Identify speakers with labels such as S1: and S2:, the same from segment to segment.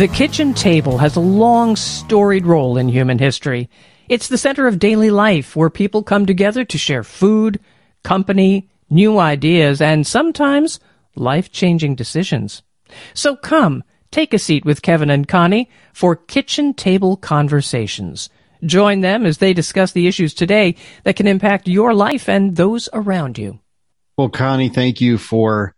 S1: The kitchen table has a long, storied role in human history. It's the center of daily life where people come together to share food, company, new ideas, and sometimes life-changing decisions. So come, take a seat with Kevin and Connie for Kitchen Table Conversations. Join them as they discuss the issues today that can impact your life and those around you.
S2: Well, Connie, thank you for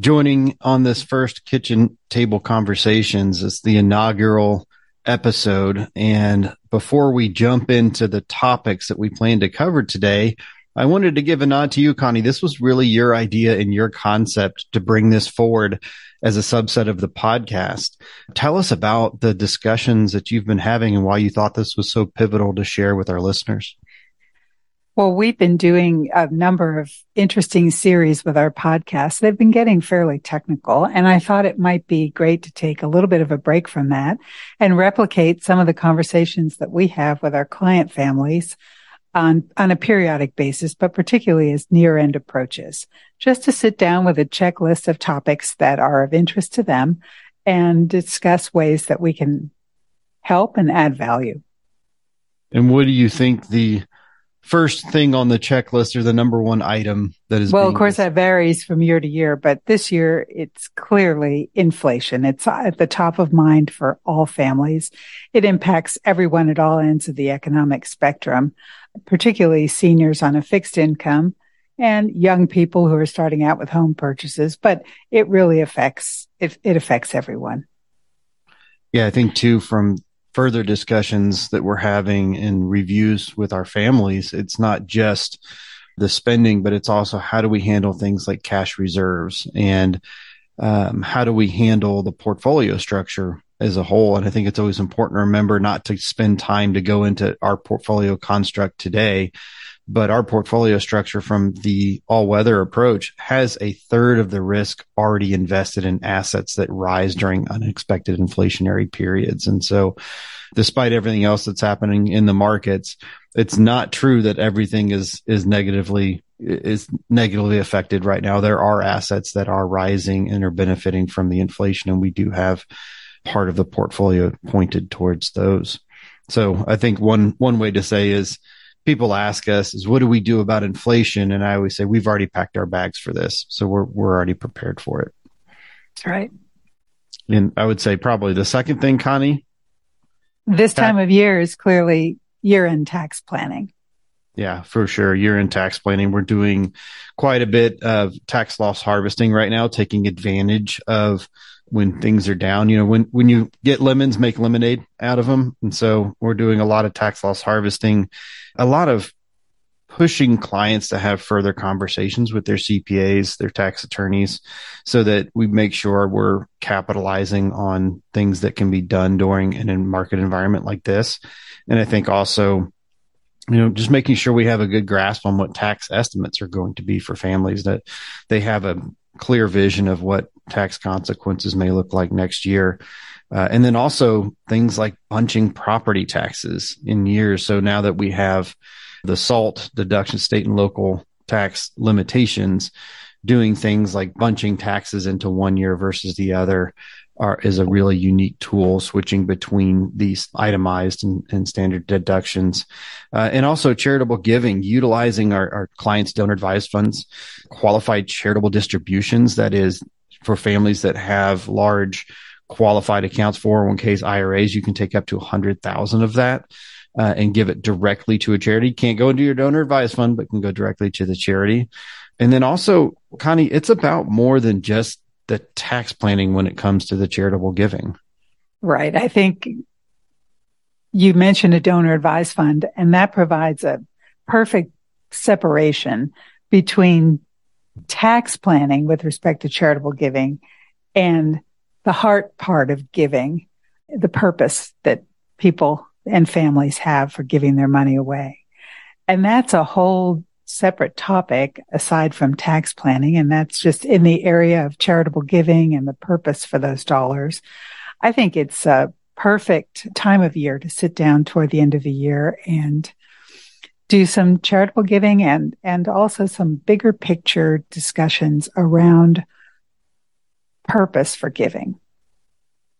S2: joining on this first kitchen table conversations. It's the inaugural episode. And before we jump into the topics that we plan to cover today, I wanted to give a nod to you, Connie. This was really your idea and your concept to bring this forward as a subset of the podcast. Tell us about the discussions that you've been having and why you thought this was so pivotal to share with our listeners.
S3: Well, we've been doing a number of interesting series with our podcast. They've been getting fairly technical, and I thought it might be great to take a little bit of a break from that and replicate some of the conversations that we have with our client families on, on a periodic basis, but particularly as near end approaches, just to sit down with a checklist of topics that are of interest to them and discuss ways that we can help and add value.
S2: And what do you think the first thing on the checklist or the number one item that is
S3: well of course that varies from year to year but this year it's clearly inflation. It's at the top of mind for all families. It impacts everyone at all ends of the economic spectrum particularly seniors on a fixed income and young people who are starting out with home purchases but it really affects it, it affects everyone.
S2: Yeah i think too from further discussions that we're having in reviews with our families, it's not just the spending, but it's also how do we handle things like cash reserves and um, how do we handle the portfolio structure as a whole? And I think it's always important to remember not to spend time to go into our portfolio construct today, but our portfolio structure from the all weather approach has a third of the risk already invested in assets that rise during unexpected inflationary periods. And so despite everything else that's happening in the markets, it's not true that everything is, is negatively is negatively affected right now. There are assets that are rising and are benefiting from the inflation. And we do have part of the portfolio pointed towards those. So I think one, one way to say is people ask us is what do we do about inflation? And I always say we've already packed our bags for this. So we're, we're already prepared for it.
S3: Right.
S2: And I would say probably the second thing, Connie.
S3: This time of year is clearly year end tax planning.
S2: Yeah, for sure. Year end tax planning. We're doing quite a bit of tax loss harvesting right now, taking advantage of when things are down. You know, when, when you get lemons, make lemonade out of them. And so we're doing a lot of tax loss harvesting, a lot of pushing clients to have further conversations with their CPAs, their tax attorneys, so that we make sure we're capitalizing on things that can be done during an in market environment like this. And I think also, you know, just making sure we have a good grasp on what tax estimates are going to be for families that they have a clear vision of what tax consequences may look like next year. Uh, and then also things like bunching property taxes in years. So now that we have the SALT deduction, state and local tax limitations, doing things like bunching taxes into one year versus the other are, is a really unique tool, switching between these itemized and, and standard deductions. Uh, and also charitable giving, utilizing our, our clients' donor advised funds, qualified charitable distributions. That is for families that have large qualified accounts, 401ks, IRAs, you can take up to 100,000 of that. Uh, and give it directly to a charity. Can't go into your donor advised fund, but can go directly to the charity. And then also, Connie, it's about more than just the tax planning when it comes to the charitable giving.
S3: Right. I think you mentioned a donor advised fund and that provides a perfect separation between tax planning with respect to charitable giving and the heart part of giving, the purpose that people and families have for giving their money away. And that's a whole separate topic aside from tax planning. And that's just in the area of charitable giving and the purpose for those dollars. I think it's a perfect time of year to sit down toward the end of the year and do some charitable giving and, and also some bigger picture discussions around purpose for giving.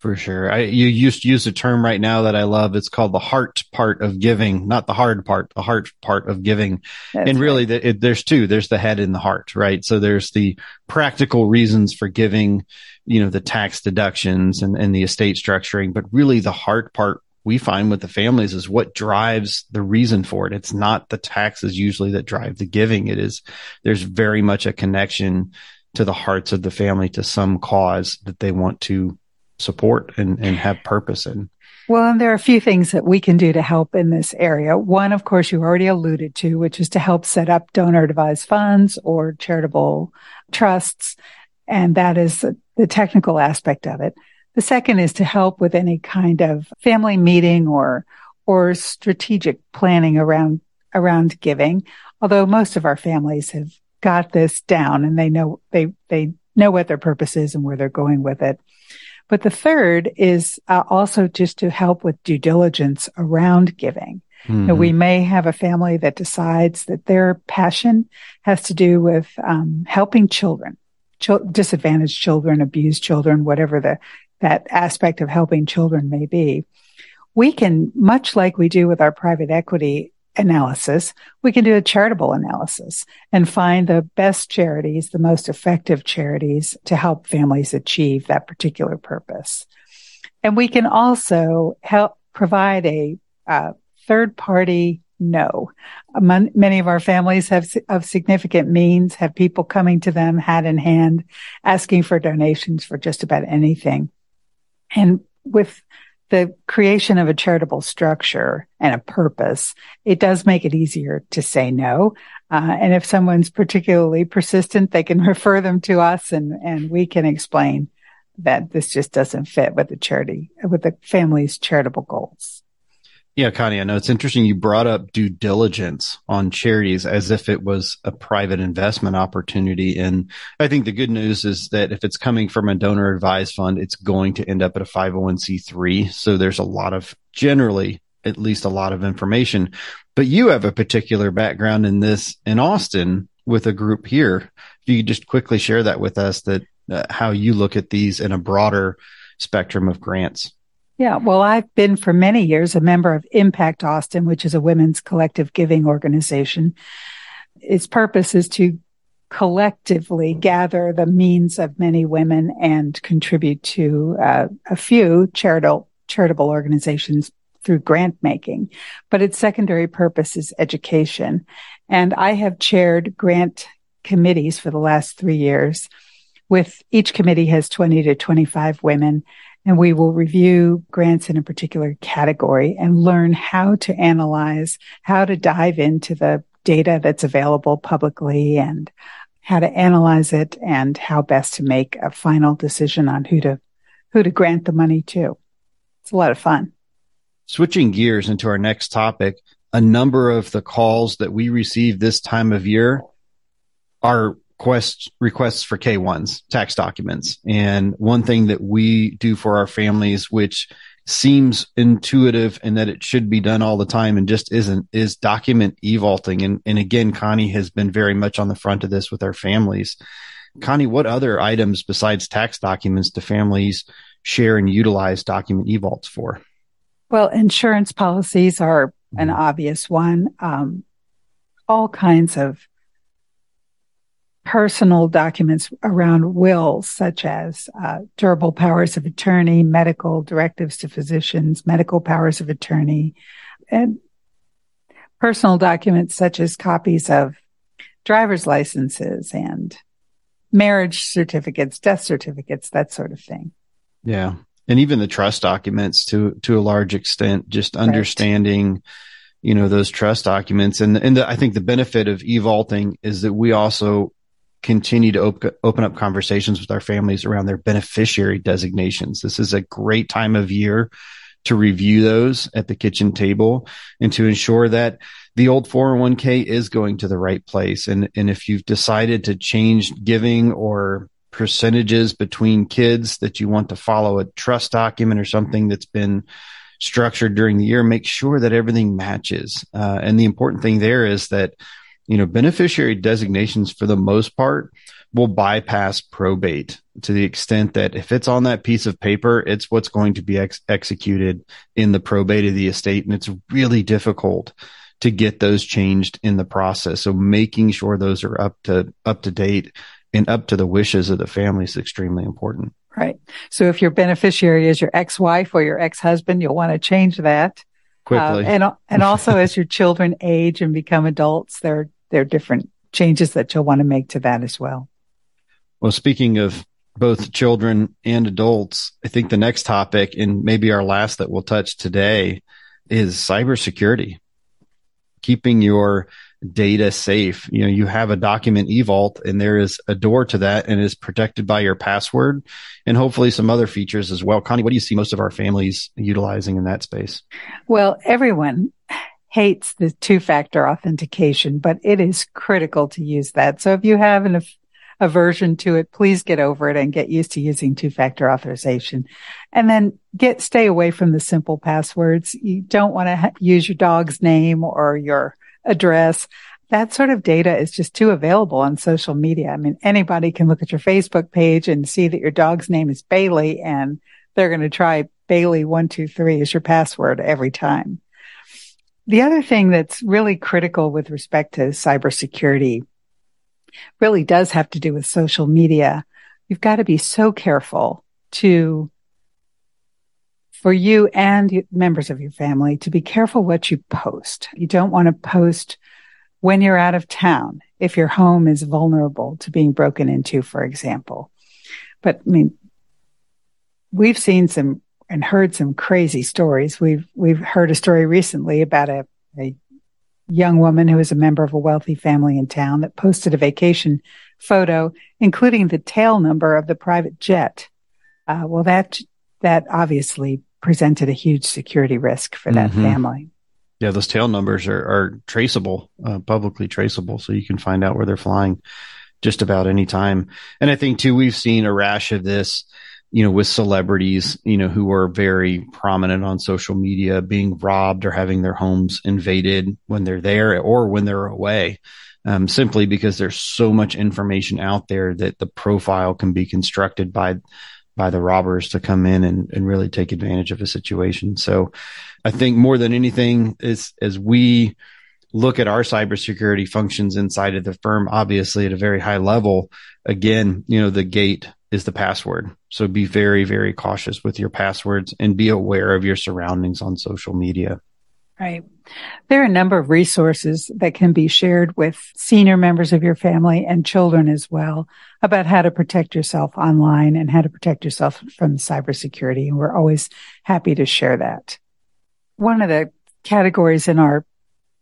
S2: For sure. I, you used to use a term right now that I love. It's called the heart part of giving, not the hard part, the heart part of giving. That's and really, right. the, it, there's two. There's the head and the heart, right? So there's the practical reasons for giving, you know, the tax deductions and, and the estate structuring, but really the heart part we find with the families is what drives the reason for it. It's not the taxes usually that drive the giving. It is, there's very much a connection to the hearts of the family to some cause that they want to support and, and have purpose in.
S3: Well, and there are a few things that we can do to help in this area. One, of course, you already alluded to, which is to help set up donor advised funds or charitable trusts. And that is the technical aspect of it. The second is to help with any kind of family meeting or, or strategic planning around, around giving. Although most of our families have got this down and they know, they, they know what their purpose is and where they're going with it. But the third is uh, also just to help with due diligence around giving. Mm-hmm. we may have a family that decides that their passion has to do with um, helping children, ch- disadvantaged children, abused children, whatever the that aspect of helping children may be. We can, much like we do with our private equity analysis, we can do a charitable analysis and find the best charities, the most effective charities to help families achieve that particular purpose. And we can also help provide a third party no. Many of our families have of significant means have people coming to them hat in hand, asking for donations for just about anything. And with the creation of a charitable structure and a purpose, it does make it easier to say no. Uh, and if someone's particularly persistent, they can refer them to us and, and we can explain that this just doesn't fit with the charity, with the family's charitable goals.
S2: Yeah, Connie, I know it's interesting you brought up due diligence on charities as if it was a private investment opportunity. And I think the good news is that if it's coming from a donor advised fund, it's going to end up at a 501c3. So there's a lot of generally at least a lot of information, but you have a particular background in this in Austin with a group here. If you could just quickly share that with us that uh, how you look at these in a broader spectrum of grants.
S3: Yeah, well, I've been for many years a member of Impact Austin, which is a women's collective giving organization. Its purpose is to collectively gather the means of many women and contribute to uh, a few charitable charitable organizations through grant making. But its secondary purpose is education. And I have chaired grant committees for the last three years with each committee has 20 to 25 women and we will review grants in a particular category and learn how to analyze, how to dive into the data that's available publicly and how to analyze it and how best to make a final decision on who to, who to grant the money to. It's a lot of fun.
S2: Switching gears into our next topic, a number of the calls that we receive this time of year are requests requests for K1s, tax documents. And one thing that we do for our families, which seems intuitive and that it should be done all the time and just isn't, is document e-vaulting. And, and again, Connie has been very much on the front of this with our families. Connie, what other items besides tax documents do families share and utilize document e-vaults for?
S3: Well, insurance policies are an mm-hmm. obvious one. Um, all kinds of personal documents around wills, such as uh, durable powers of attorney, medical directives to physicians, medical powers of attorney, and personal documents such as copies of driver's licenses and marriage certificates, death certificates, that sort of thing.
S2: Yeah. And even the trust documents to, to a large extent, just understanding, right. you know, those trust documents. And, and the, I think the benefit of e-vaulting is that we also continue to op- open up conversations with our families around their beneficiary designations. This is a great time of year to review those at the kitchen table and to ensure that the old 401k is going to the right place. And, and if you've decided to change giving or percentages between kids that you want to follow a trust document or something that's been structured during the year, make sure that everything matches. Uh, and the important thing there is that you know, beneficiary designations for the most part will bypass probate to the extent that if it's on that piece of paper, it's what's going to be ex- executed in the probate of the estate. And it's really difficult to get those changed in the process. So making sure those are up to, up to date and up to the wishes of the family is extremely important.
S3: Right. So if your beneficiary is your ex-wife or your ex-husband, you'll want to change that
S2: quickly.
S3: Uh, and and also as your children age and become adults, there there are different changes that you'll want to make to that as well.
S2: Well, speaking of both children and adults, I think the next topic and maybe our last that we'll touch today is cybersecurity. Keeping your data safe. You know, you have a document eVault and there is a door to that and is protected by your password and hopefully some other features as well. Connie, what do you see most of our families utilizing in that space?
S3: Well, everyone hates the two factor authentication, but it is critical to use that. So if you have an aversion to it, please get over it and get used to using two factor authorization. And then get, stay away from the simple passwords. You don't want to ha- use your dog's name or your address. That sort of data is just too available on social media. I mean, anybody can look at your Facebook page and see that your dog's name is Bailey and they're going to try Bailey one, two, three as your password every time. The other thing that's really critical with respect to cybersecurity really does have to do with social media. You've got to be so careful to for you and members of your family to be careful what you post. You don't want to post when you're out of town if your home is vulnerable to being broken into, for example. But I mean, we've seen some and heard some crazy stories. We've we've heard a story recently about a, a young woman who is a member of a wealthy family in town that posted a vacation photo, including the tail number of the private jet. Uh, well, that that obviously presented a huge security risk for that mm-hmm. family.
S2: Yeah, those tail numbers are, are traceable, uh, publicly traceable, so you can find out where they're flying just about any time. And I think too, we've seen a rash of this, you know, with celebrities, you know, who are very prominent on social media being robbed or having their homes invaded when they're there or when they're away. Um, simply because there's so much information out there that the profile can be constructed by by the robbers to come in and, and really take advantage of a situation. So I think more than anything is as we look at our cybersecurity functions inside of the firm, obviously at a very high level, again, you know, the gate is the password. So be very, very cautious with your passwords and be aware of your surroundings on social media.
S3: Right. There are a number of resources that can be shared with senior members of your family and children as well about how to protect yourself online and how to protect yourself from cybersecurity. And we're always happy to share that. One of the categories in our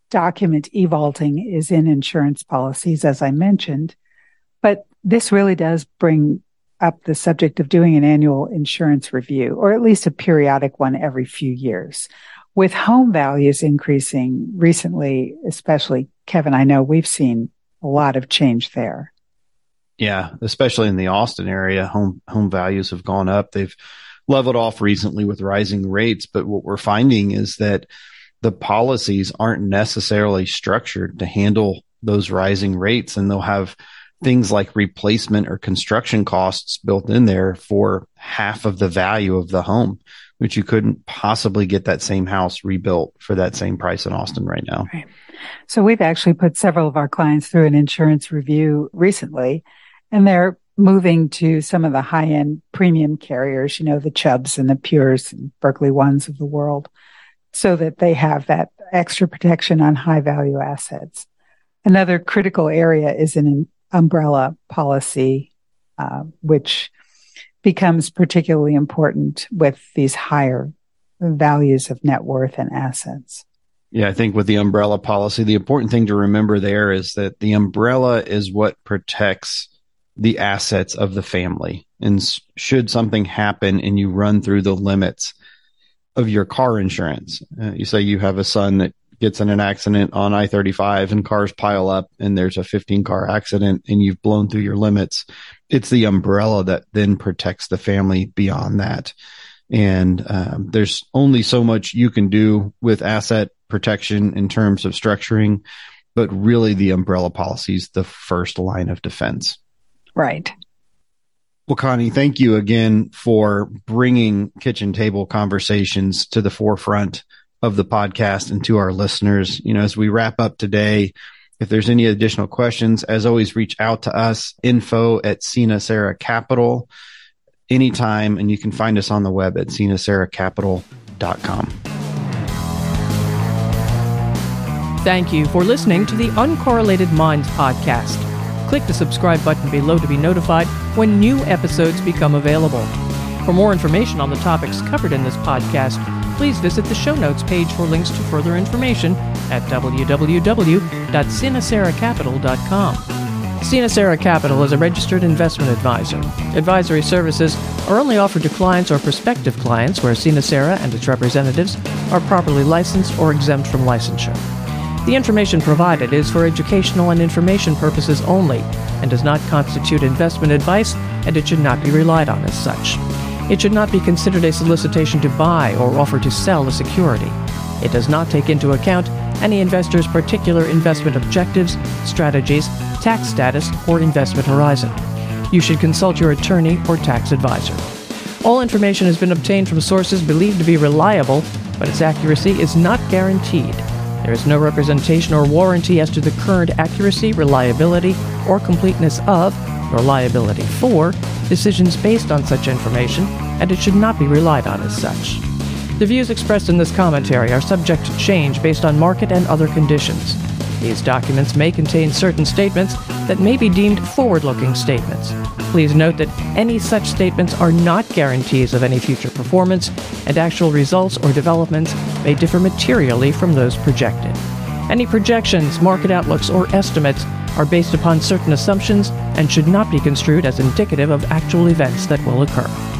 S3: document e-vaulting is in insurance policies, as I mentioned, but this really does bring up the subject of doing an annual insurance review or at least a periodic one every few years with home values increasing recently, especially Kevin, I know we've seen a lot of change there.
S2: Yeah, especially in the Austin area, home home values have gone up. They've leveled off recently with rising rates, but what we're finding is that the policies aren't necessarily structured to handle those rising rates and they'll have things like replacement or construction costs built in there for half of the value of the home which you couldn't possibly get that same house rebuilt for that same price in Austin right now. Right.
S3: So we've actually put several of our clients through an insurance review recently, and they're moving to some of the high end premium carriers, you know, the Chubbs and the Pures and Berkley Ones of the world, so that they have that extra protection on high value assets. Another critical area is an umbrella policy, uh, which becomes particularly important with these higher values of net worth and assets.
S2: Yeah, I think with the umbrella policy, the important thing to remember there is that the umbrella is what protects the assets of the family. And should something happen and you run through the limits of your car insurance, uh, you say you have a son that gets in an accident on I 35 and cars pile up and there's a 15 car accident and you've blown through your limits, it's the umbrella that then protects the family beyond that. And um, there's only so much you can do with asset protection in terms of structuring. but really the umbrella policy is the first line of defense.
S3: Right.
S2: Well, Connie, thank you again for bringing kitchen table conversations to the forefront of the podcast and to our listeners. You know, as we wrap up today, if there's any additional questions, as always, reach out to us, info at Sina Sarah Capital anytime. And you can find us on the web at sinasarahcapital.com.
S1: Thank you for listening to the Uncorrelated Minds podcast. Click the subscribe button below to be notified when new episodes become available. For more information on the topics covered in this podcast, please visit the show notes page for links to further information at www.sinasarahcapital.com. Sinasara Capital is a registered investment advisor. Advisory services are only offered to clients or prospective clients where Sinasara and its representatives are properly licensed or exempt from licensure. The information provided is for educational and information purposes only and does not constitute investment advice, and it should not be relied on as such. It should not be considered a solicitation to buy or offer to sell a security. It does not take into account any investor's particular investment objectives, strategies, tax status, or investment horizon. You should consult your attorney or tax advisor. All information has been obtained from sources believed to be reliable, but its accuracy is not guaranteed. There is no representation or warranty as to the current accuracy, reliability, or completeness of, or liability for, decisions based on such information, and it should not be relied on as such. The views expressed in this commentary are subject to change based on market and other conditions. These documents may contain certain statements that may be deemed forward looking statements. Please note that any such statements are not guarantees of any future performance, and actual results or developments may differ materially from those projected. Any projections, market outlooks, or estimates are based upon certain assumptions and should not be construed as indicative of actual events that will occur.